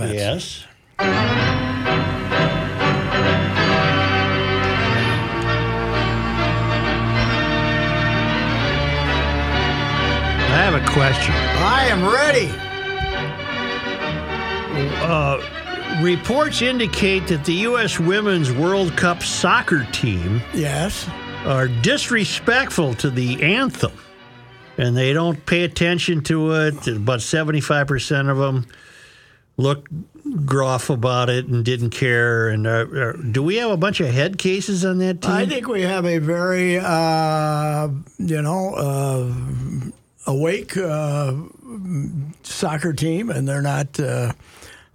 compliments. Yes. I have a question. I am ready. Uh, reports indicate that the U.S. Women's World Cup soccer team Yes. are disrespectful to the anthem and they don't pay attention to it. About 75% of them look gruff about it and didn't care. And uh, uh, do we have a bunch of head cases on that team? I think we have a very, uh, you know, uh, awake uh, soccer team, and they're not. Uh,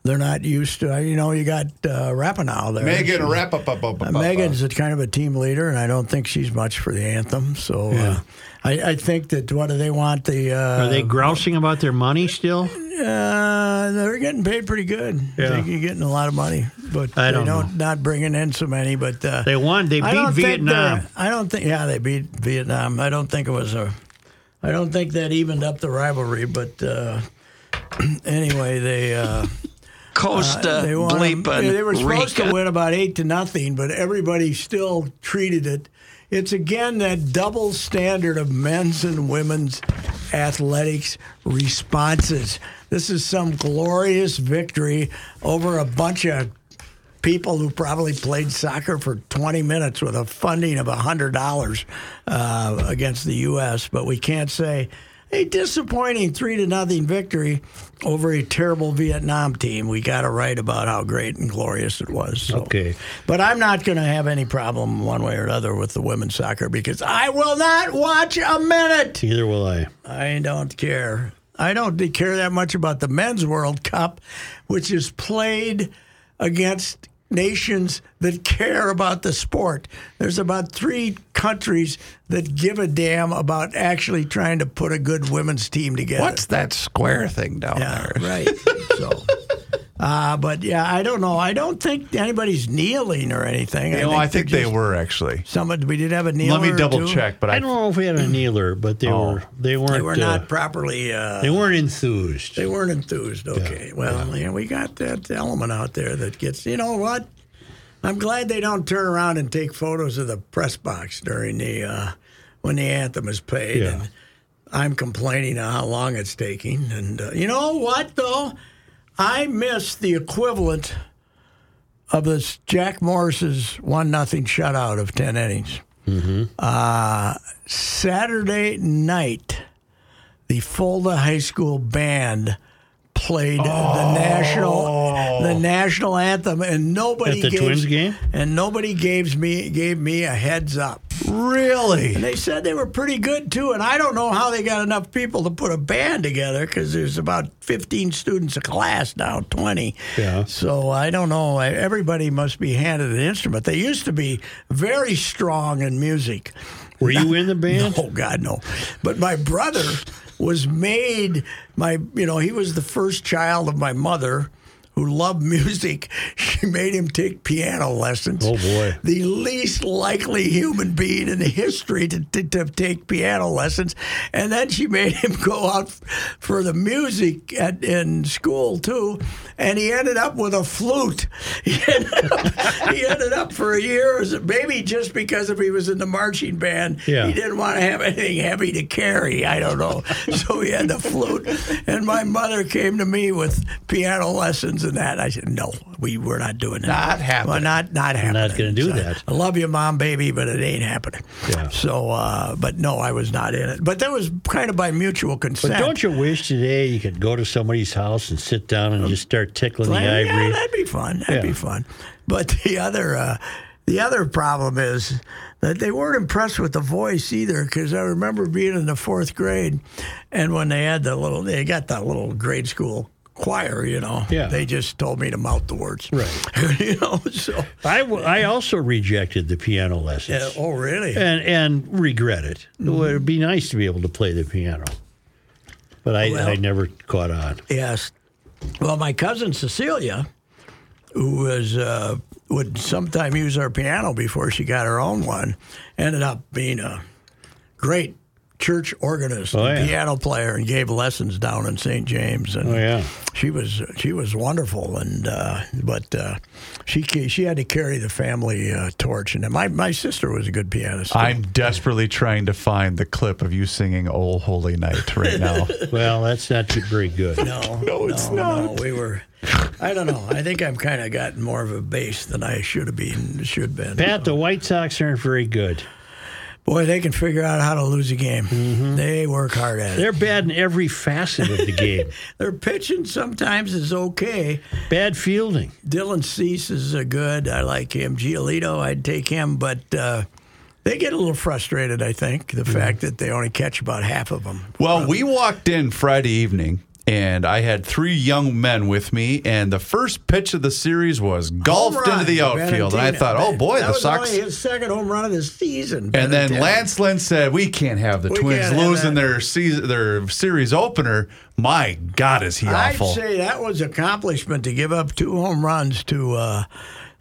they're not used to. You know, you got uh, Rapinoe there. Megan She- wrap up up up. Uh, Megan's a kind of a team leader, and I don't think she's much for the anthem. So uh, I, I think that what do they want? The uh, Are they grousing about their money still? Uh, they're getting paid pretty good. Yeah. I think you're getting a lot of money, but I they don't know. not bringing in so many. But uh, They won. They I beat don't Vietnam. I don't think. Yeah, they beat Vietnam. I don't think it was a. I don't think that evened up the rivalry. But uh, anyway, they. Uh, Costa they won. bleeping They were supposed Rica. to win about eight to nothing, but everybody still treated it. It's again that double standard of men's and women's athletics responses. This is some glorious victory over a bunch of people who probably played soccer for 20 minutes with a funding of $100 uh, against the U.S., but we can't say a disappointing three to nothing victory over a terrible Vietnam team. We got to write about how great and glorious it was. So. Okay. But I'm not going to have any problem one way or another with the women's soccer because I will not watch a minute. Neither will I. I don't care. I don't care that much about the men's World Cup, which is played against nations that care about the sport. There's about three countries that give a damn about actually trying to put a good women's team together. What's that square thing down Yeah, there? right. so, uh, but yeah, I don't know. I don't think anybody's kneeling or anything. You know, I think they're they just- were actually. Some we did have a kneeler. Let me or double two. check, but I I, don't know if we had a kneeler, but they Oh. were they weren't They were uh, not properly. Uh, they weren't enthused. They weren't enthused. Okay. Well, yeah. we got that element out there that gets, you know what? I'm glad they don't turn around and take photos of the press box during the, uh, when the anthem is played. Yeah. And I'm complaining of how long it's taking. And uh, you know what, though? I miss the equivalent of this Jack Morris's 1 nothing shutout of 10 innings. Uh, Saturday night, the Fulda High School band played the national the national anthem, and nobody At the gave, Twins game? and nobody gave me gave me a heads up. Really. And they said they were pretty good too, and I don't know how they got enough people to put a band together because there's about 15 students a class now, 20. Yeah. So I don't know. Everybody must be handed an instrument. They used to be very strong in music. Were you in the band? Oh God, no. But my brother was made my you know, he was the first child of my mother who loved music. She made him take piano lessons. Oh, boy. The least likely human being in history to, to, to take piano lessons. And then she made him go out for the music at, in school too. And he ended up with a flute. He ended up, he ended up for a year, as a- maybe just because if he was in the marching band, Yeah. he didn't want to have anything heavy to carry. I don't know. So he had the flute. And my mother came to me with piano lessons and that. I said, no, we we're not doing that. Not happening. Well, not not happening. not gonna do So, that. I love you, mom, baby, but it ain't happening. Yeah. So, uh, but no, I was not in it. But that was kind of by mutual consent. But don't you wish today you could go to somebody's house and sit down and just start tickling the Well, yeah, that'd be fun. That'd Yeah. be fun. But the other, uh, the other problem is that they weren't impressed with the voice either. Because I remember being in the fourth grade, and when they had the little, they got that little grade school choir, you know. Yeah. They just told me to mouth the words. Right. you know. So. I, w- I also rejected the piano lessons oh, really? and and regret it. It would be nice to be able to play the piano, but I, Well- I never caught on. Yes. Well, my cousin Cecilia, who was uh, would sometime use our piano before she got her own one, ended up being a great church organist, Oh, and yeah. piano player, and gave lessons down in St. James. And Oh yeah. she was she was wonderful, and uh, but uh, she she had to carry the family uh, torch. And my my sister was a good pianist. too. I'm desperately trying to find the clip of you singing "Oh Holy Night" right now. Well, that's not too- very good. No, No, it's no, not. we were. I don't know. I think I've kind of gotten more of a bass than I should have been. Should been. Pat, the White Sox aren't very good. Boy, they can figure out how to lose a game. Mm-hmm. They work hard at it. They're bad in every facet of the game. Their pitching sometimes is okay. Bad fielding. Dylan Cease is a good. I like him. Giolito, I'd take him, but uh, they get a little frustrated. I think the mm-hmm. fact that they only catch about half of them. Well, we walked in Friday evening, and I had three young men with me, and the first pitch of the series was golfed into the outfield, and I thought, oh boy, that the was Sox. only his second home run of the season. And then Lance Lynn said, "We can't have the We Twins losing their season, their series opener." My God, is he awful! I'd say that was accomplishment to give up two home runs to uh,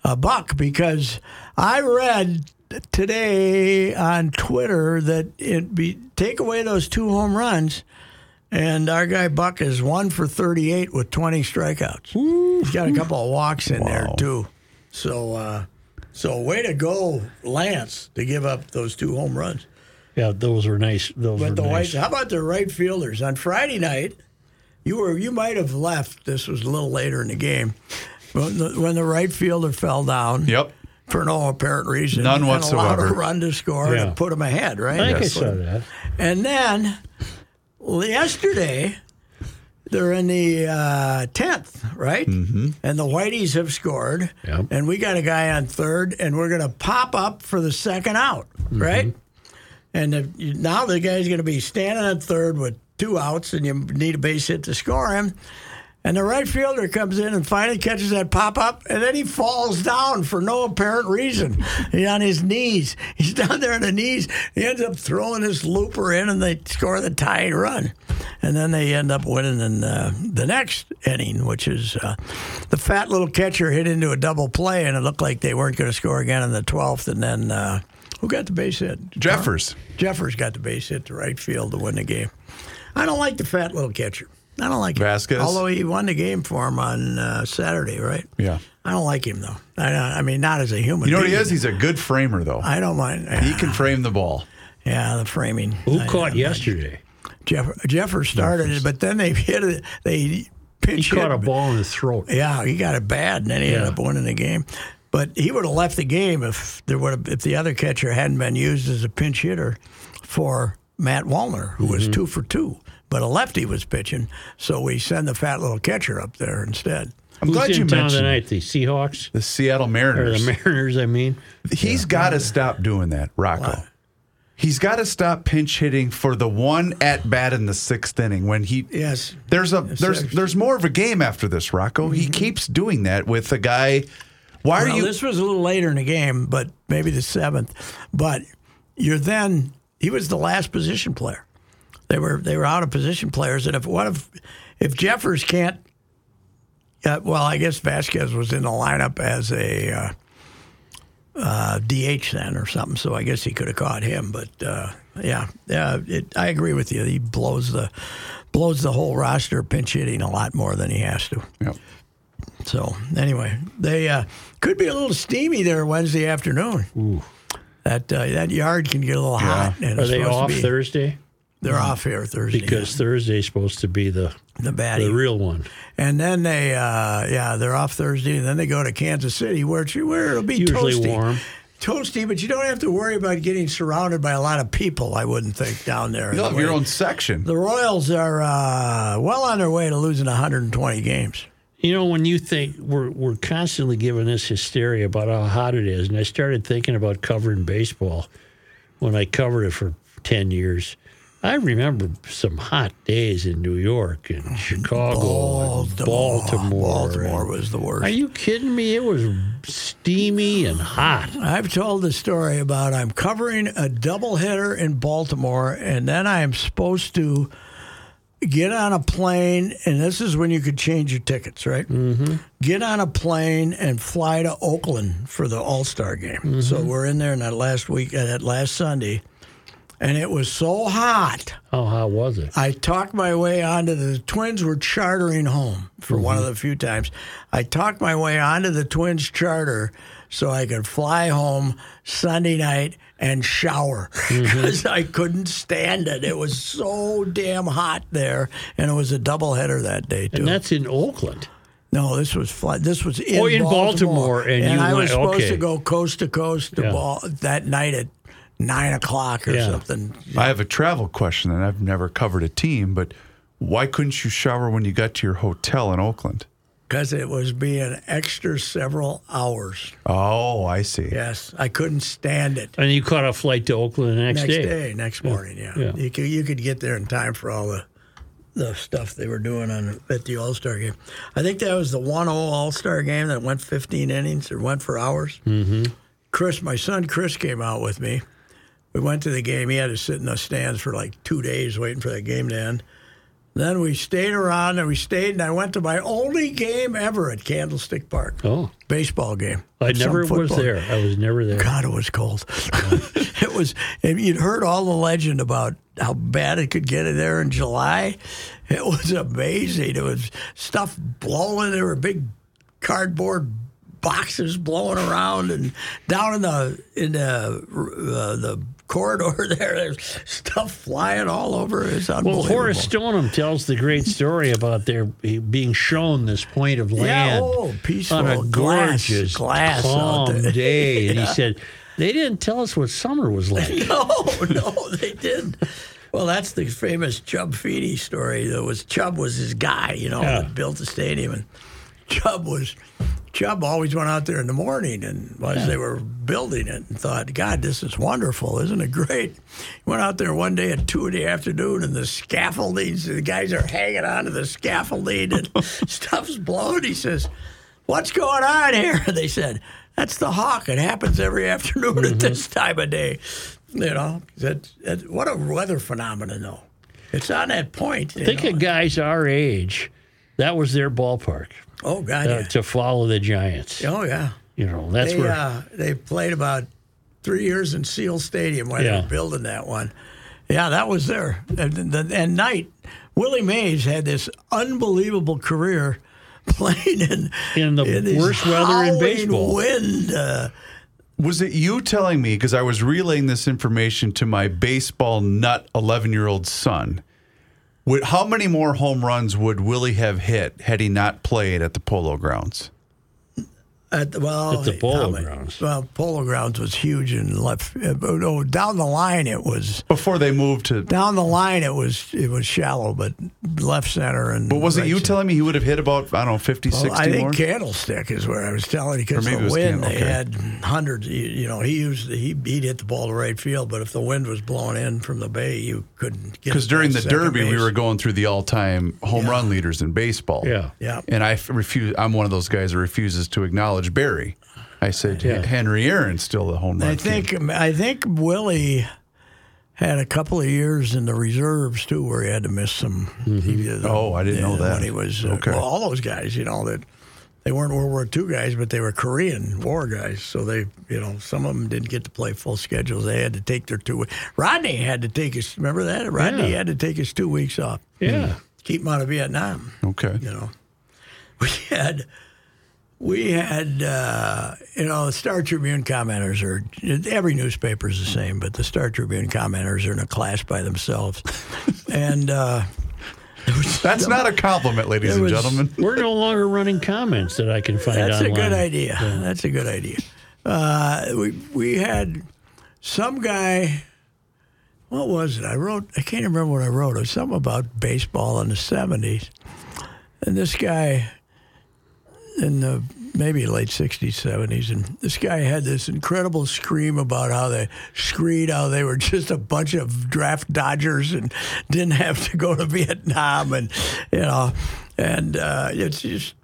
a Buck because I read today on Twitter that it be take away those two home runs, and our guy Buck is one for thirty-eight with twenty strikeouts. He's got a couple of walks in there too. So, uh, so way to go, Lance, to give up those two home runs. Yeah, those were nice. Those were But the nice. White, how about the right fielders on Friday night? You were you might have left. This was a little later in the game when the, when the right fielder fell down Yep. for no apparent reason. None and allowed whatsoever. a run to score Yeah. to put him ahead. Right. I think Yes. I saw that. And then well, yesterday they're in the uh, tenth, right? Mm-hmm. And the Whiteys have scored, Yep. and we got a guy on third, and we're going to pop up for the second out, Mm-hmm. right? And if now the guy's going to be standing on third with two outs, and you need a base hit to score him. And the right fielder comes in and finally catches that pop up, and then he falls down for no apparent reason. He's on his knees. He's down there on the knees. He ends up throwing this looper in, and they score the tying run. And then they end up winning in uh, the next inning, which is uh, the fat little catcher hit into a double play, and it looked like they weren't going to score again in the 12th. And then uh, who got the base hit? Jeffers. Jeffers got the base hit to right field to win the game. I don't like the fat little catcher. I don't like him. Vasquez? Although he won the game for him on uh, Saturday, right? Yeah. I don't like him though. I, I mean, not as a human. You know what he is? He's a good framer, though. I don't mind. He can frame the ball. Yeah, the framing. Who I- caught I- yesterday? Jeff, Jeffers started it, but then they hit it. They pinch He pinch caught hit. a ball in his throat. Yeah, he got it bad, and then he ended Yeah. up winning the game. But he would have left the game if there would if the other catcher hadn't been used as a pinch hitter for Matt Wallner, who Mm-hmm. was two for two. But a lefty was pitching, so we send the fat little catcher up there instead. I'm Who's glad in you town mentioned tonight? The Seahawks the Seattle or Mariners. the Mariners? I mean, He's got to stop doing that, Rocco. He's got to stop pinch hitting for the one at bat in the sixth inning when he. Yes. There's a there's sixth. there's more of a game after this, Rocco. He mm-hmm. keeps doing that with a guy. Why are Well, you? this was a little later in the game, but maybe the seventh. But you're then he was the last position player. They were they were out of position players, and if what if if Jeffers can't? Uh, well, I guess Vasquez was in the lineup as a uh, uh, DH then or something, so I guess he could have caught him. But uh, yeah, yeah, it, I agree with you. He blows the blows the whole roster pinch hitting a lot more than he has to. Yep. So anyway, they uh, could be a little steamy there Wednesday afternoon. That uh, that yard can get a little hot. And are they off be- Thursday? They're off here Thursday Because Thursday's supposed to be the the the real one. and then they uh, yeah they're off Thursday, and then they go to Kansas City where it's, where it'll be Usually toasty. warm. Toasty, but you don't have to worry about getting surrounded by a lot of people. I wouldn't think down there. You'll have your own section. The Royals are uh, well on their way to losing 120 games. You know, when you think we're we're constantly giving this hysteria about how hot it is, and I started thinking about covering baseball when I covered it for ten years. I remember some hot days in New York and Chicago and Baltimore. Baltimore was the worst. Are you kidding me? It was steamy and hot. I've told the story about I'm covering a doubleheader in Baltimore, and then I'm supposed to get on a plane, and this is when you could change your tickets, right? Mm-hmm. Get on a plane and fly to Oakland for the All Star game. So we're in there in that last week, uh, that last Sunday, and it was so hot. How hot was it? I talked my way onto the Twins were chartering home for one Mm-hmm. of the few times. I talked my way onto the Twins charter so I could fly home Sunday night and shower Mm-hmm. because I couldn't stand it. It was so damn hot there, and it was a doubleheader that day too. And that's in Oakland. No, this was fly, this was in Oh, in Baltimore, Baltimore, and you I was supposed okay. to go coast to coast to Yeah. ball that night at nine o'clock or Yeah. something. I have a travel question, and I've never covered a team, but why couldn't you shower when you got to your hotel in Oakland? Because it was being extra several hours. Oh, I see. Yes, I couldn't stand it. And you caught a flight to Oakland the next, Next day, next morning, yeah. Yeah. You could you could get there in time for all the the stuff they were doing on at the All Star game. I think that was the one 0 All Star game that went 15 innings or went for hours. Mm-hmm. Chris, my son Chris, came out with me. We went to the game. He had to sit in the stands for like two days waiting for that game to end. Then we stayed around and we stayed, and I went to my only game ever at Candlestick Park. Oh, Baseball game. I never was there. I was never there. God, it was cold. it was. And you'd heard all the legend about how bad it could get in there in July. It was amazing. It was stuff blowing. There were big cardboard boxes blowing around, and down in the in the uh, the corridor there, there's stuff flying all over. It's unbelievable. Well. Horace Stoneham tells the great story about their being shown this point of Yeah, land oh, peaceful on a glass- gorgeous, glass calm day, and he said they didn't tell us what summer was like. No, no, they didn't. Well, that's the famous Chub Feeney story. That was Chub was his guy, you know, Yeah. built the stadium, and Chub was Chub always went out there in the morning and as they were building it and thought, God, this is wonderful, isn't it great? He went out there one day at two in the afternoon and the scaffolding, the guys are hanging onto the scaffolding and stuff's blowing. He says, What's going on here? They said, That's the hawk. It happens every afternoon at this mm-hmm. time of day. You know, that, that what a weather phenomenon, though. It's on that point. Think know. of guys our age. That was their ballpark Oh, God. uh, yeah. to follow the Giants. Oh, yeah. You know, that's They, where uh, they played about three years in Seal Stadium when they were building that one. Yeah, that was there. And, and, and Knight, Willie Mays had this unbelievable career playing in, In the this worst weather in howling baseball. Wind. Uh, Was it you telling me, because I was relaying this information to my baseball nut 11 year old son? Would, how many more home runs would Willie have hit had he not played at the Polo Grounds? At the, well, At the Polo many- Grounds. Well, Polo Grounds was huge in left. uh, No, down the line it was. Before they moved to. Down the line it was. It was shallow, but left center and. But wasn't right you center. telling me he would have hit about, I don't know, 50, Well, 60 I think more? Candlestick is where I was telling you because Or the was wind Can- they okay. had hundreds. You, you know, he used he he'd hit the ball to right field, but if the wind was blowing in from the bay, you couldn't get. Because during the past second Derby, we were going through the all time home run leaders in baseball. Yeah. Yeah. And I f- refuse, I'm one of those guys that refuses to acknowledge Barry. I said, Yeah. Henry Aaron's still the home run. I king." think I think Willie had a couple of years in the reserves too, where he had to miss some. he- Oh, I didn't know that. when he was. Uh, Okay. Well, all those guys, you know that. They weren't World War II guys, but they were Korean War guys. So they, you know, some of them didn't get to play full schedules. They had to take their two. Rodney had to take his. Remember that? Rodney Yeah. had to take his two weeks off. yeah. Keep him out of Vietnam. Okay. You know, we had, we had, uh, you know, the Star Tribune commenters are every newspaper is the same, but the Star Tribune commenters are in a class by themselves, and. Uh, That's not a compliment, ladies It and gentlemen. We're no longer running comments that I can find out. That's a good idea. That's a good idea. Uh, we we had some guy. What was it? I wrote. I can't remember what I wrote. It was something about baseball in the seventies, and this guy in the maybe late sixties, seventies, and this guy had this incredible scream about how they screed how they were just a bunch of draft dodgers and didn't have to go to Vietnam, and you know, and uh, it's just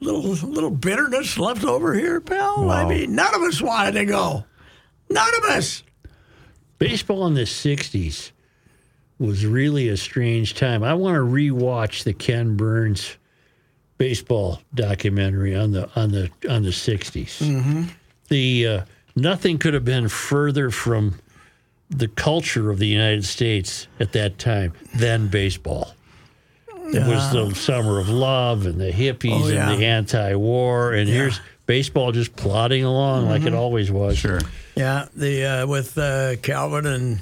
little little bitterness left over here, pal. I mean, none of us wanted to go. None of us. Baseball in the 60s was really a strange time. I want to rewatch the Ken Burns baseball documentary on the on the on the 60s. The uh, nothing could have been further from the culture of the United States at that time than baseball. It was the summer of love and the hippies Oh, yeah. and the anti-war, and here's baseball just plodding along like Mm-hmm. it always was. Sure. Yeah, the uh, with uh, Calvin and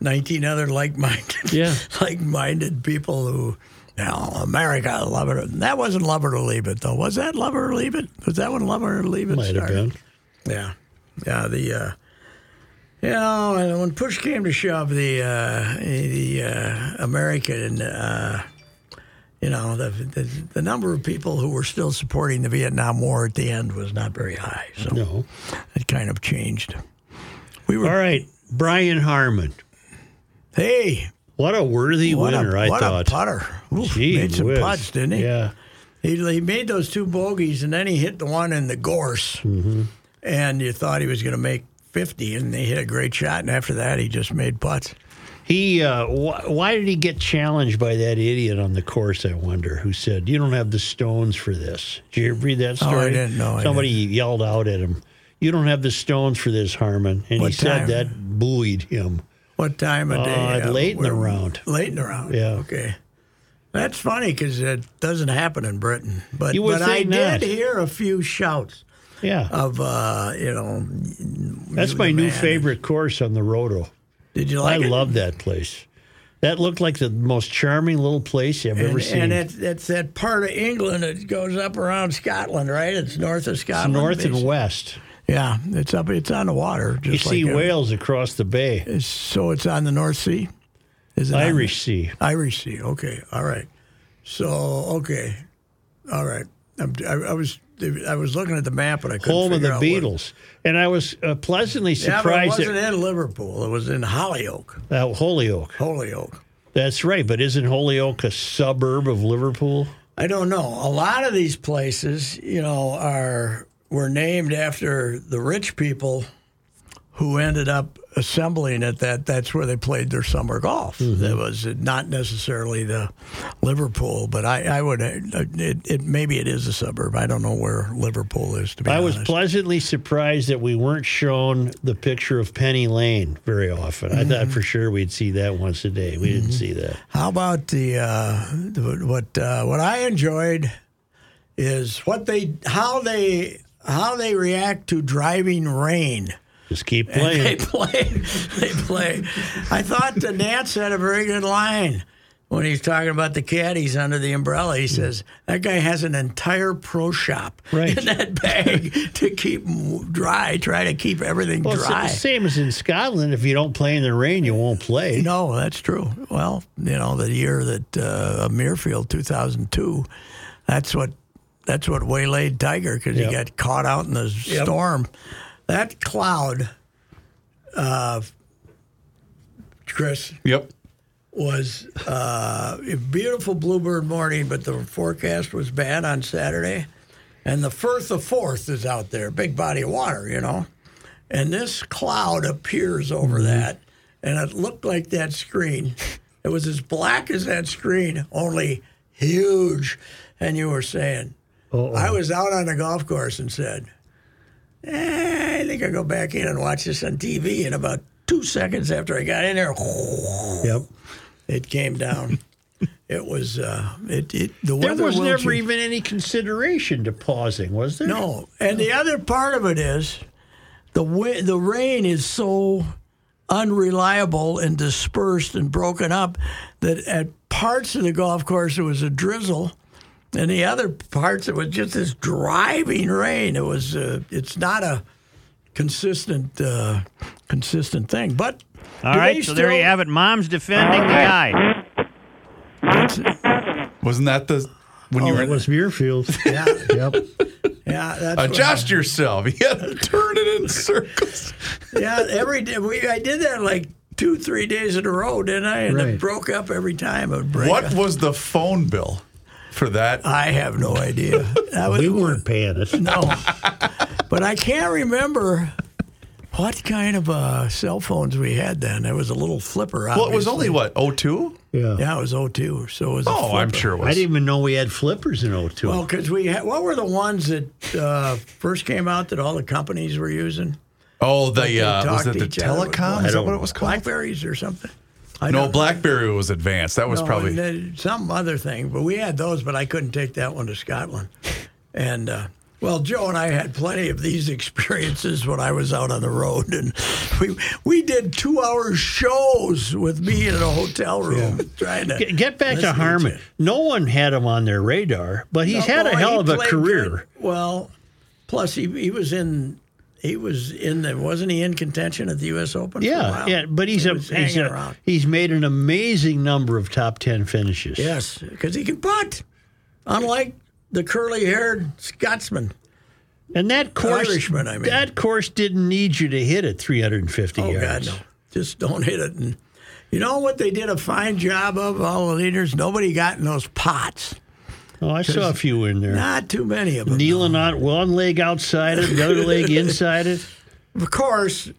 nineteen other like-minded, Yeah. like-minded people who, you know, America, love it. That wasn't love it or leave it, though. Was that love it or leave it? Was that one love it or leave it? Might have started? been. Yeah, yeah. The uh, you know, when push came to shove, the uh, the uh, American, uh, you know, the, the the number of people who were still supporting the Vietnam War at the end was not very high. So No. it kind of changed. We were All right, Brian Harman. hey, What a worthy what winner, a I what thought. a putter! Oof, Gee made some whiz. putts, didn't he? Yeah. He, he made those two bogeys and then he hit the one in the gorse. Mm-hmm. And you thought he was going to make 50, and he hit a great shot. And after that, he just made putts. He, uh, wh- why did he get challenged by that idiot on the course? I wonder who said you don't have the stones for this. Did you read that story? Oh, I didn't know. Somebody yelled out at him, "You don't have the stones for this, Harman," and What he said that buoyed him. What time of day? Uh, late in the we're- round. Late in the round. Yeah. Okay. That's funny because it doesn't happen in Britain. But, but I think did hear a few shouts Yeah, of, uh, you know. that's my new favorite course on the rota. Did you like I it? love that place. That looked like the most charming little place I've ever seen. and it's, it's that part of England that goes up around Scotland, right? It's north of It's Scotland. north and west. Yeah, it's up. It's on the water. You see like, whales across the bay, So it's on the North Sea. Is it on the- Irish Sea. Irish Sea. Okay. All right. So okay. All right. I'm, I, I was I was looking at the map and I couldn't home of the where- Beatles. And I was uh, pleasantly Yeah, but it wasn't at in Liverpool. It was in Hoylake. uh, Hoylake. Hoylake. That's right, but isn't Hoylake a suburb of Liverpool? I don't know. A lot of these places, you know, are were named after the rich people who ended up assembling at That that's where they played their summer golf. Mm-hmm. That was not necessarily the Liverpool, but I, I would it, it maybe it is a suburb. I don't know where Liverpool is. To be I was pleasantly surprised that we weren't shown the picture of Penny Lane very often. I Mm-hmm. thought for sure we'd see that once a day. We didn't see that. How about the uh, the- what uh, what I enjoyed is what they how they how they react to driving rain. Just keep playing. They playing. play. They play. I thought the Nance had a very good line when he's talking about the caddies under the umbrella. He says that guy has an entire pro shop Right. in that bag to keep dry. Try to keep everything Well, it's dry. the same as in Scotland. If you don't play in the rain, you won't play. No, that's true. Well, you know, the year that uh, Muirfield, 2002, that's what that's what waylaid Tiger because Yep. he got caught out in the storm. That cloud, uh, Chris, Yep. was uh, a beautiful bluebird morning, but the forecast was bad on Saturday. And the Firth of Forth is out there, big body of water, you know. And this cloud appears over that, and it looked like that screen. It was as black as that screen, only huge. And you were saying, Uh-oh. I was out on the golf course and said, eh, I think I'll go back in and watch this on TV. And about two seconds after I got in there, Yep. it came down. it was uh, it, it the There weather was never change. even any consideration to pausing, was there? no. And the other part of it is the wi- the rain is so unreliable and dispersed and broken up that at parts of the golf course it was a drizzle. And the other parts, it was just this driving rain. It was. Uh, it's not a consistent, uh, consistent thing. But all right, do right, so there you have it. Mom's defending the guy. Wasn't that the when you Oh, were it was Muirfield. Yeah, yep. yeah. That's what- adjust yourself? You had to turn it in circles. Yeah, every day we I did that like two, three days in a row, didn't I? And Right. it broke up every time. It would break What up. was the phone bill for that? I have no idea. That was, We weren't paying it. no, but I can't remember what kind of uh, cell phones we had then. There was a little flipper. well, it was only what 02? Yeah. Yeah, it was 02, so it was. a Oh, I'm sure it was. I didn't even know we had flippers in 02. Well, because we had, what were the ones that uh, first came out that all the companies were using? Oh, they the uh, was it the each other telecom? I Is that don't what it was called? Blackberries or something. I No, BlackBerry was advanced. That was no, probably. then some other thing. But we had those, but I couldn't take that one to Scotland. And uh, well, Joe and I had plenty of these experiences when I was out on the road, and we we did two hour shows with me in a hotel room trying to Get, get back to Harman. each No one had him on their radar, but he's had a hell he of a career. good. Well, plus he he was in he was in the wasn't he in contention at the U.S. Open? for a Yeah, while? yeah, but he's He a he's a, around. he's made an amazing number of top ten finishes. Yes, because he can putt, unlike the curly-haired Scotsman. and that course, Irishman, I mean. that course didn't need you to hit it 350 Oh yards. God, no! Just don't hit it. And you know what they did a fine job of? All the leaders, nobody got in those pots. Oh, I saw a few in there. Not too many of them. Kneeling on one leg outside it, the other leg inside it. Of course,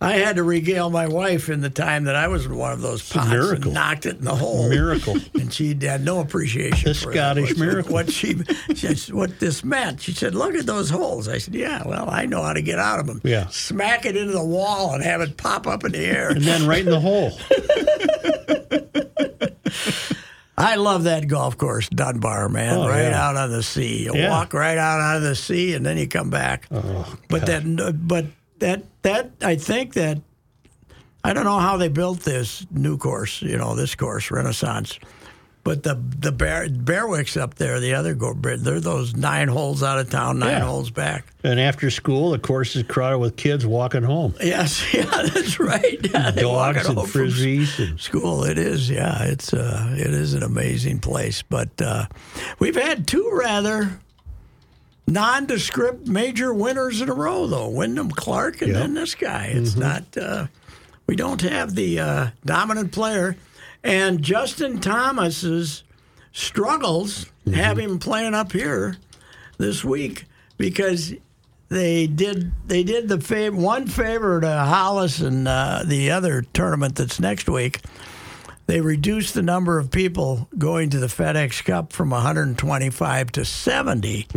I had to regale my wife in the time that I was in one of those pots miracle. and knocked it in the hole. Miracle. And she had no appreciation The for Scottish miracle. What she, she said, what this meant. She said, "Look at those holes." I said, "Yeah, well, I know how to get out of them. Yeah. smack it into the wall and have it pop up in the air." And then right in the hole. I love that golf course, Dunbar, man. Oh, right yeah. out on the sea. You Yeah. Oh, walk right out on the sea, and then you come back. Oh, but that, but that, that, I think that, I don't know how they built this new course. You know, this course, Renaissance. But the the Bear, Bearwicks up there, the other go, they're those nine holes out of town, nine Yeah. holes back. And after school, the course is crowded with kids walking home. Yes, yeah, that's right. Yeah, Dogs and frisbees. And, school. It is, yeah. It's uh, it is an amazing place. But uh, we've had two rather nondescript major winners in a row, though. Wyndham Clark and Yep. then this guy. It's not. Uh, we don't have the uh, dominant player, and Justin Thomas's struggles have him playing up here this week because they did they did the fav- one favor to Hollis and uh, the other tournament that's next week. They reduced the number of people going to the FedEx Cup from 125 to 70.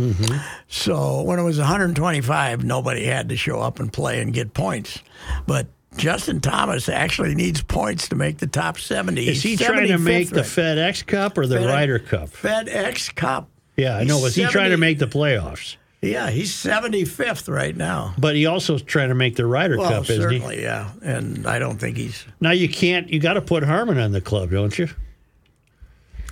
So when it was 125, nobody had to show up and play and get points. But Justin Thomas actually needs points to make the top 70. is he He's trying to 75th make the. FedEx Cup or the FedEx- Ryder Cup? FedEx Cup? Yeah, I know. Was he trying to make the playoffs? Yeah, he's 75th right now. But he also trying to make the Ryder Well, Cup, isn't he? certainly, yeah. And I don't think he's Now you can't. You got to put Harman on the club, don't you?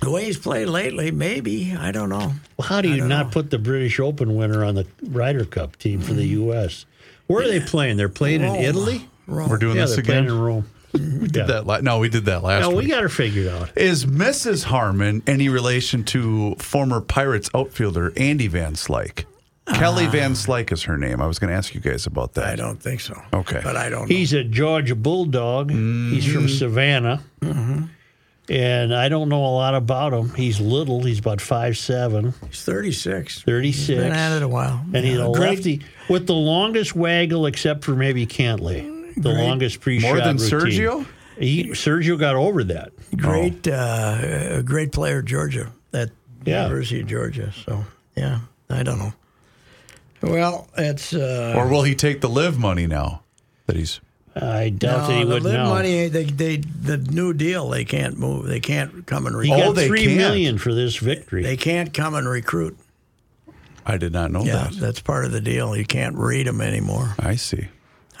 the way he's played lately. Maybe I don't know. Well, how do you not put the British Open winner on the Ryder Cup team for the mm-hmm. U.S.? Where are they playing? They're playing in oh, Italy. Rome. We're doing Yeah, this they're playing again. in Rome. We did that. La- no, we did that last No, we week. got her figured out. Is Mrs. Harman any relation to former Pirates outfielder Andy Van Slyke? Kelly Van Slyke is her name. I was going to ask you guys about that. I don't think so. Okay. but I don't. know. He's a Georgia Bulldog. He's from Savannah. And I don't know a lot Mm-hmm. about him. He's little. He's about five seven. He's 36. 36. Been at it a while. And he's Yeah, a great- lefty with the longest waggle, except for maybe Cantlay. The Great. longest pre-shot More than routine. Sergio? He, Sergio got over that. Great, uh, a great player, Georgia, at Yeah. University of Georgia. So yeah, I don't know. Well, it's uh, Or will he take the live money now that he's I doubt no, that he the would live know. money. They, they, the new deal. They can't move. They can't come and He recruit. Oh, got they three can't. million for this victory. They can't come and recruit. I did not know Yeah, that. that's part of the deal. You can't read them anymore. I see.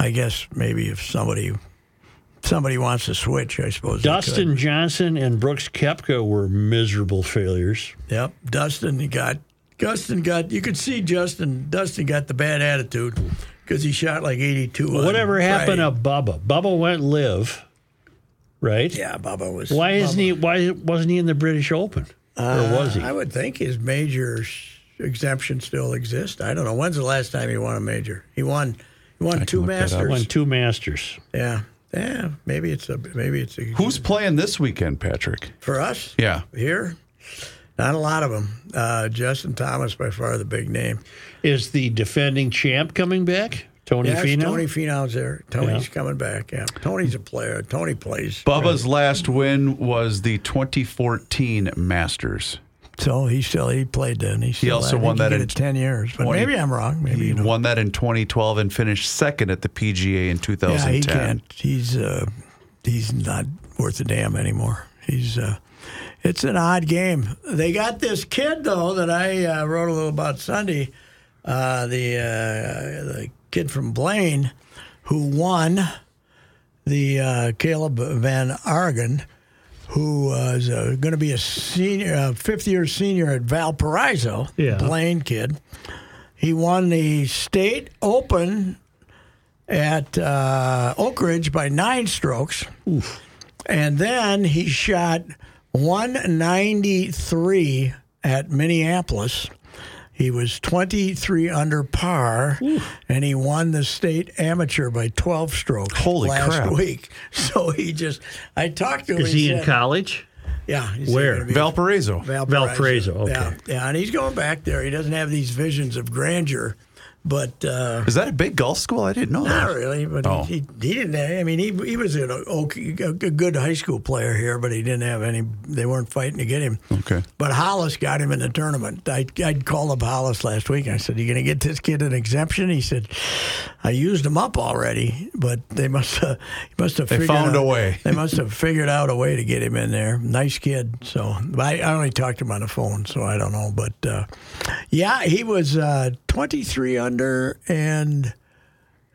I guess maybe if somebody somebody wants to switch, I suppose. Dustin. Johnson and Brooks Koepka were miserable failures. Yep, Dustin got. Dustin got. You could see Justin. Dustin got the bad attitude because he shot like eighty-two. on Whatever happened Friday. to Bubba? Bubba went live, right? Yeah, Bubba was. Why isn't Bubba- he? Why wasn't he in the British Open? or uh, was he? I would think his major exemption still exists. I don't know. When's the last time he won a major? He won. He won two look that masters. Won two Masters. Yeah, yeah. Maybe it's a. Maybe it's a. Who's playing this weekend, Patrick? for us? Yeah. Here, not a lot of them. Uh, Justin Thomas by far the big name. Is the defending champ coming back? Tony Yes, Finau. Tony Finau's there. Tony's Yeah. coming back. Yeah, Tony's a player. Tony plays. Bubba's last win was the 2014 Masters. So he still he played then. He, still, also I won that in ten years, but 20 maybe I'm wrong. Maybe He you know. won that in 2012 and finished second at the PGA in 2010. Yeah, he can't. He's uh, he's not worth a damn anymore. He's uh, it's an odd game. They got this kid though that I uh, wrote a little about Sunday. Uh, the uh, the kid from Blaine who won the uh, Caleb Van Argen, who was uh, going to be a senior, uh, fifth year senior at Valparaiso. Yeah. Blaine kid. He won the state open at uh, Oak Ridge by nine strokes. And then he shot 193 at Minneapolis. He was 23 under par, and he won the state amateur by 12 strokes Holy last crap. week. So he just, I talked to him. Is he in said- college? Yeah. he's Where? gonna Valparaiso. Valparaiso, okay. Yeah, yeah, and he's going back there. He doesn't have these visions of grandeur, but uh, Is that a big golf school? I didn't know not that. really. But Oh. he, he didn't. Have, I mean, he he was an okay, a good high school player here, but he didn't have any. They weren't fighting to get him. Okay. But Hollis got him in the tournament. I I called up Hollis last week. I said, "You going to get this kid an exemption?" He said, "I used him up already, but they must have must have They found out- a way." They must have figured out a way to get him in there. Nice kid. So I, I only talked to him on the phone, so I don't know. But uh, yeah, he was uh, 23 under and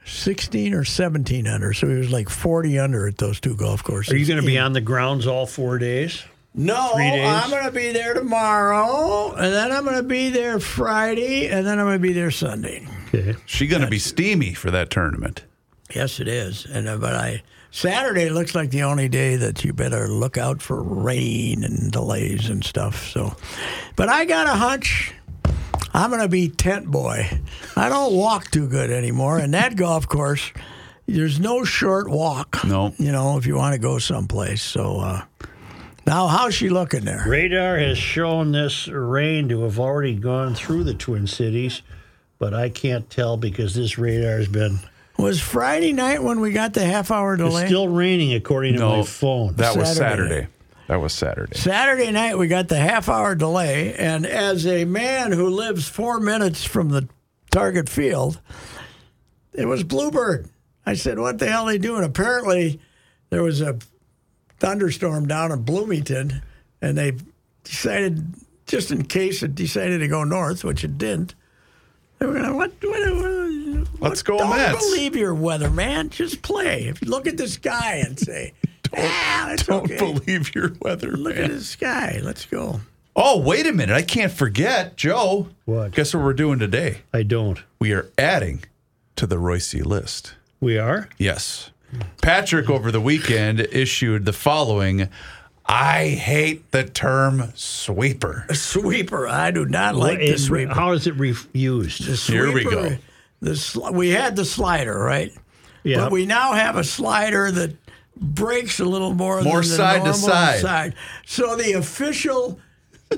16 or 17 under. So he was like 40 under at those two golf courses. Are you going to be on the grounds all four days? No, I'm going to be there tomorrow, and then I'm going to be there Friday, and then I'm going to be there Sunday. Okay. She going to be steamy for that tournament. Yes, it is. And uh, but I Saturday looks like the only day that you better look out for rain and delays and stuff. So, but I got a hunch. I'm going to be tent boy. I don't walk too good anymore, and that golf course, there's no short walk. No. you know if you want to go someplace. So uh, now, how's she looking there? Radar has shown this rain to have already gone through the Twin Cities, but I can't tell because this radar has been Was Friday night when we got the half hour it's delay? still raining according to my phone. That was Saturday. That was Saturday. Saturday night, we got the half hour delay. And as a man who lives four minutes from the target field, it was Bluebird. I said, What the hell are they doing? Apparently, there was a thunderstorm down in Bloomington, and they decided, just in case it decided to go north, which it didn't, they were going to, what, what, what, Let's go Don't Mets. believe your weather, man. Just play. If you look at the sky and say, ah, Don't okay. believe your weather, Look at the sky. Let's go. Oh, wait a minute. I can't forget, Joe. What? Guess what we're doing today? I don't. We are adding to the Reusse list. We are? Yes. Patrick over the weekend issued the following I hate the term sweeper. Sweeper. I do not like What- the sweeper. How is it re- used? The sweeper. Here we go. The sli- we had the slider, right? Yeah. But we now have a slider that breaks a little more, More than the side to normal side. So the official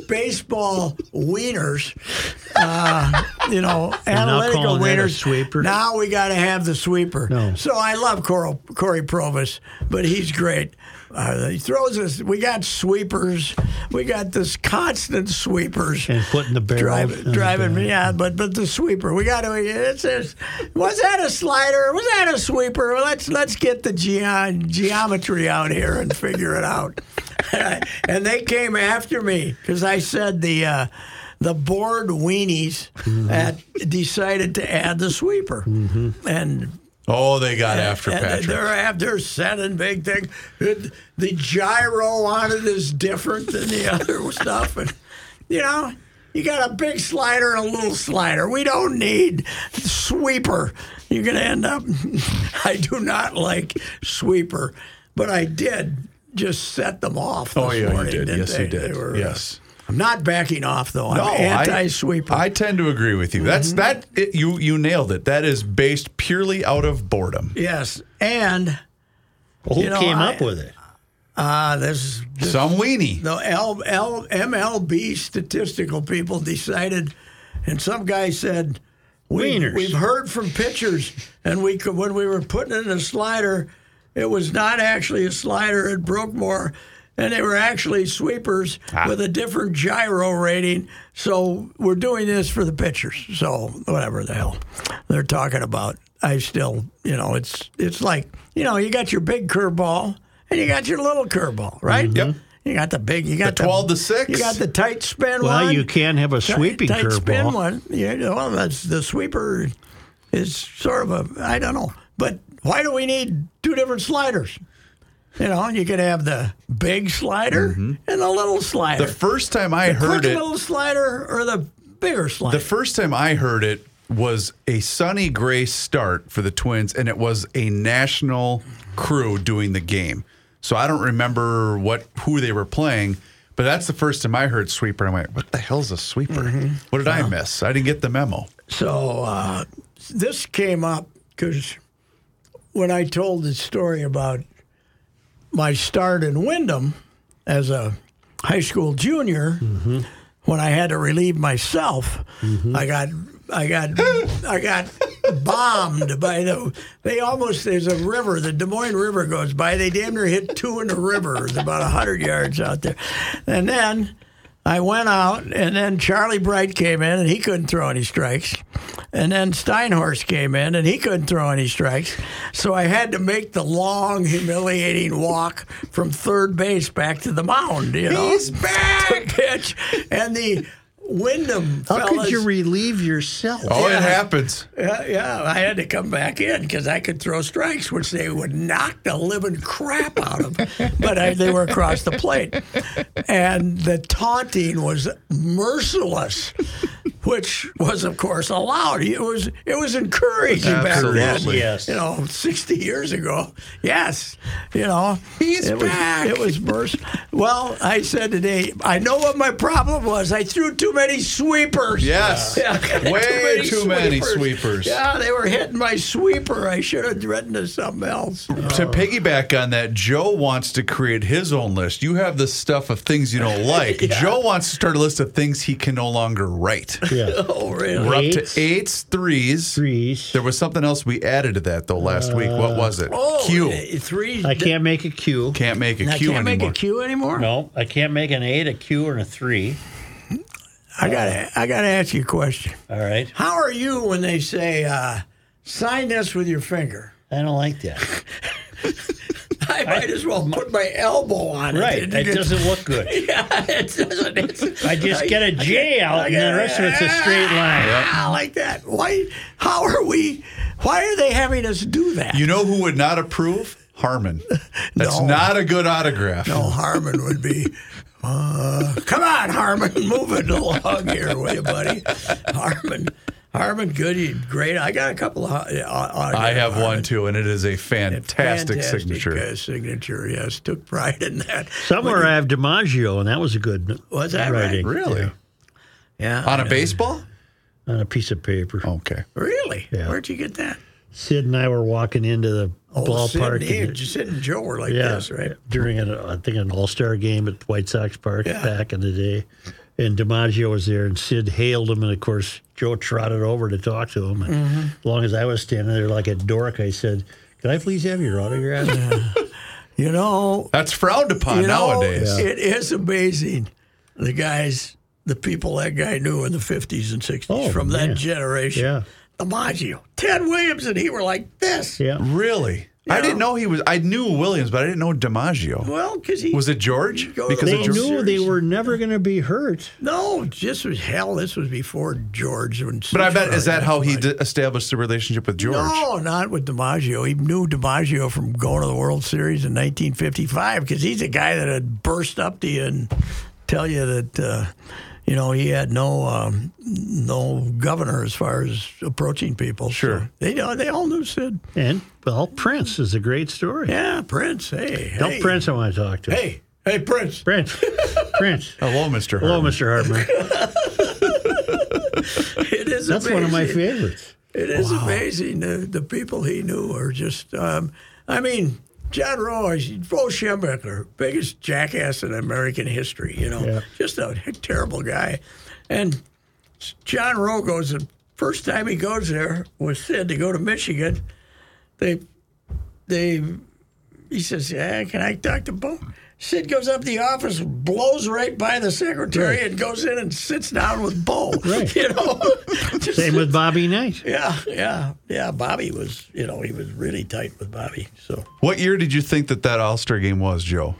baseball wieners, uh, you know, analytical calling that wieners. sweeper? Now we got to have the sweeper. No. So I love Corey, Cory Provus, but he's great. Uh, he throws us. We got sweepers. We got this constant sweepers. And putting the barrel Drive, in the driving me, yeah, but but the sweeper. We got to. It's, it's, was that a slider? Was that a sweeper? Well, let's let's get the ge- geometry out here and figure it out. and they came after me because I said the uh, the board weenies at, decided to add the sweeper, and Oh, they got after and Patrick. They're after sending big thing. It- The gyro on it is different than the other stuff, and you know. You got a big slider and a little slider. We don't need sweeper. You're going to end up. I do not like sweeper, but I did just set them off. This Oh, yeah, you morning, did. didn't Yes, they? you did. Were, uh, Yes. I'm not backing off though. I'm No, I- anti-sweeper. I, tend to agree with you. That's that. It, you you nailed it. That is based purely out of boredom. yes, and Well, who You know, came I- up with it? uh, this Some weenie. the L, L, MLB statistical people decided, and some guy said, We, we've heard from pitchers, and we could when we were putting it in a slider, it was not actually a slider. It broke more. And they were actually sweepers ah. with a different gyro rating. So we're doing this for the pitchers. So whatever the hell they're talking about, I still, you know, it's it's like you know, you got your big curveball and you got your little curveball, right? Mm-hmm. Yep. You got the big, you got The 12 to 6? You got the tight spin Well, one. Well, you can have a tight- sweeping tight spin one. You know, well, that's the sweeper is sort of a I don't know, but why do we need two different sliders? You know, you could have the big slider and the little slider. The first time I the heard it, little slider or the bigger slider. the first time I heard it was a Sonny Gray start for the Twins, and it was a national crew doing the game. So I don't remember what who they were playing, but that's the first time I heard sweeper. I went, "What the hell's a sweeper? What did I miss? I didn't get the memo." So uh, this came up because when I told the story about my start in Windom as a high school junior, when I had to relieve myself, I got I got I got bombed by the. They almost there's a river, the Des Moines River goes by. They damn near hit two in the river. It's about hundred yards out there, and then. I went out, and then Charlie Bright came in, and he couldn't throw any strikes. And then Steinhorst came in, and he couldn't throw any strikes. So I had to make the long, humiliating walk from third base back to the mound. You know, He's back! to pitch, and the Windom How fellas. could you relieve yourself? Oh, Yeah. it happens. Yeah, yeah, I had to come back in because I could throw strikes, which they would knock the living crap out of. but I, they were across the plate, and the taunting was merciless, which was, of course, allowed. It was it was encouraging back then. Absolutely. Yes. you know, sixty years ago. Yes, you know, He's it back. Was, it was merciless. Well, I said today, I know what my problem was. I threw too many sweepers. Yes. Yeah, Way too many sweepers. Yeah, they were hitting my sweeper. I should have written to something else. To piggyback on that, Joe wants to create his own list. You have the stuff of things you don't like. Joe wants to start a list of things he can no longer write. Yeah. Oh, really? We're up to eights, threes. Threes. There was something else we added to that though last week. What was it? Oh, Q. eh, three. I can't make a Q. Can't make a I Q can't make a Q anymore. No, I can't make an eight, a Q, or a three. I gotta, I gotta ask you a question. All right. How are you when they say uh, sign this with your finger? I don't like that. I might as well put my elbow on it. Right. It doesn't look good. Yeah, it doesn't. It's, I just get a J out, and the rest of it's a straight line. I like that. Why? How are we? Why are they having us do that? You know who would not approve? Harmon. That's No. not a good autograph. No, Harmon would be. Uh, come on, Harmon, move it along here, will you, buddy? Harmon, Harmon, good, you great. I got a couple of. Uh, autographs I have of one too, and it is a fantastic, signature. uh, signature, yes. Took pride in that. Somewhere I have DiMaggio, and that was a good Was that right? writing Really? Yeah. On a baseball? on a piece of paper. Okay. Really? Yeah. Where'd you get that? Sid and I were walking into the Oh, ballpark. Sid, and- Sid and Joe were like yeah, this, right? during an, I think an All Star game at White Sox Park Yeah. back in the day, and DiMaggio was there, and Sid hailed him, and of course Joe trotted over to talk to him. And Mm-hmm. As long as I was standing there like a dork, I said, "Can I please have your autograph?" You know, That's frowned upon you know, nowadays. it is amazing. The guys, the people that guy knew in the 50s and 60s Oh, from that generation. Yeah. DiMaggio, Ted Williams, and he were like this. yeah, Really? I Yeah. didn't know he was. I knew Williams, but I didn't know DiMaggio. Well, because he Was it George? Go- Because they of George? knew they were never going to be hurt. No, this was hell. This was before George. When But I bet is that how he d- established the relationship with George? No, not with DiMaggio. He knew DiMaggio from going to the World Series in 1955 because he's a guy that had burst up to you and tell you that uh, you know he had no um, no governor as far as approaching people. Sure. So they know they all knew Sid. And well, Prince is a great story. Yeah, Prince. Hey, Tell hey, Prince I want to talk to. Hey, hey, Prince. Prince, Prince. Hello, Mr. Hello, Mr. Hartman. It is. That's one of my favorites. It is amazing. The, the people he knew are just, um, I mean, Jon Roe, Bo Schembechler, biggest jackass in American history, you know, Yeah. just a terrible guy. And Jon Roe goes, the first time he goes there with Sid to go to Michigan, they, they, he says, yeah, can I talk to Bo? Sid goes up to the office, blows right by the secretary, Right. and goes in and sits down with Bo. Right. You know, Just Same with Bobby Knight. Yeah, yeah, yeah. Bobby was, you know, he was really tight with Bobby. So What year did you think that that All Star game was, Joe?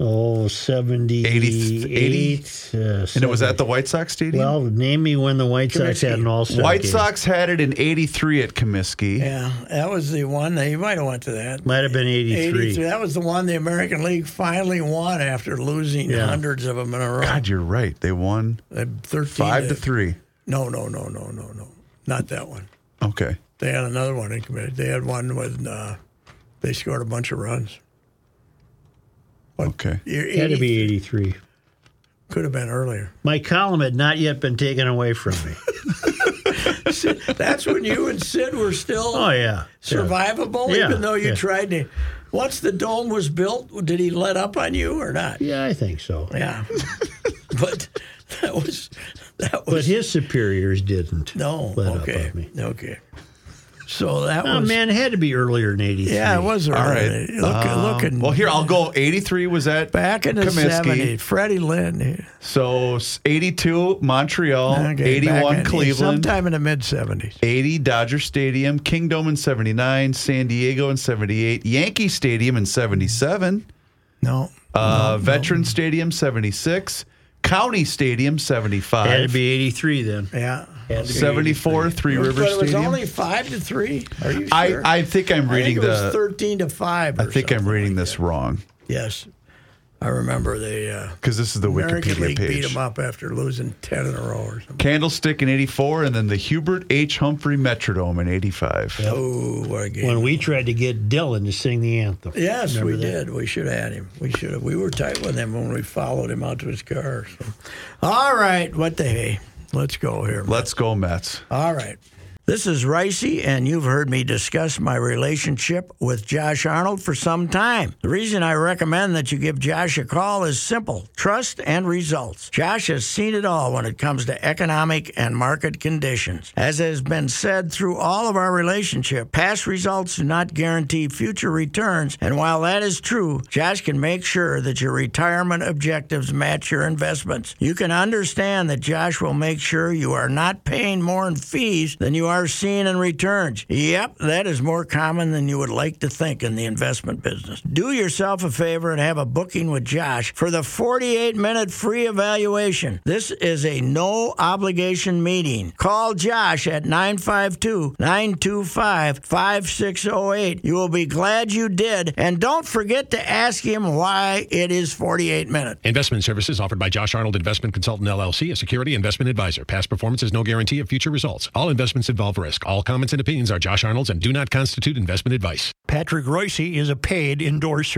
Oh, 78. 80? 80? Uh, And it was at the White Sox Stadium. Well, name me when the White Sox had an All Star. Game. White Sox had it in '83 at Comiskey. yeah, that was the one. That, you might have went to that. might have been 83. 83. That was the one the American League finally won after losing Yeah. hundreds of them in a row. God, you're right. They won Uh, Thirteen five to three. No, no, no, no, no, no, not that one. Okay. They had another one in Comiskey. They had one with uh, they scored a bunch of runs. Okay. It Had to be 83. could have been earlier. My column had not yet been taken away from me. That's when you and Sid were still Oh, yeah. survivable, Yeah, even though you yeah. tried to. Once the dome was built, did he let up on you or not? Yeah, I think so. Yeah, but that was that was. But his superiors didn't. no let up okay on me. okay. So that Oh, was man, it had to be earlier than 83. yeah, it was early. All right. Look, Um, looking Well, here I'll go. '83 was at back in the Comiskey. seventies. Freddie Lynn. So '82 Montreal, Okay, '81 back in- Cleveland, sometime in the mid seventies. 80 Dodger Stadium, Kingdome in '79, San Diego in '78, Yankee Stadium in '77, No, uh, Veteran Stadium '76, County Stadium Had to '75, be 83 then. yeah. Had to be '74 Three but it was Stadium. only five to three. Are you I, sure? I think I'm I reading think it was the. thirteen to five. I or think I'm something reading like this wrong. Yes, I remember they uh, because this is the American Wikipedia League beat page. them up after losing ten in a row or something. Candlestick in '84, and then the Hubert H. Humphrey Metrodome in '85. Oh, what a game! When we tried to get Dylan to sing the anthem. Yes, Remember we that? did. We should have had him. We should have. We were tight with him when we followed him out to his car. So. All right, what the hey? Let's go here. Let's go Mets. All right. This is Reusse, and you've heard me discuss my relationship with Josh Arnold for some time. The reason I recommend that you give Josh a call is simple trust and results. Josh has seen it all when it comes to economic and market conditions. As has been said through all of our relationship, past results do not guarantee future returns, and while that is true, Josh can make sure that your retirement objectives match your investments. You can understand that Josh will make sure you are not paying more in fees than you are seeing in returns. Yep, that is more common than you would like to think in the investment business. Do yourself a favor and have a booking with Josh for the 48 minute free evaluation. This is a no obligation meeting. Call Josh at 952 925 5608. You will be glad you did. And don't forget to ask him why it is 48 minutes. Investment services offered by Josh Arnold Investment Consultant LLC, a security investment advisor. Past performance is no guarantee of future results. All investments involve risk. All comments and opinions are Josh Arnold's and do not constitute investment advice. Patrick Reusse is a paid endorser.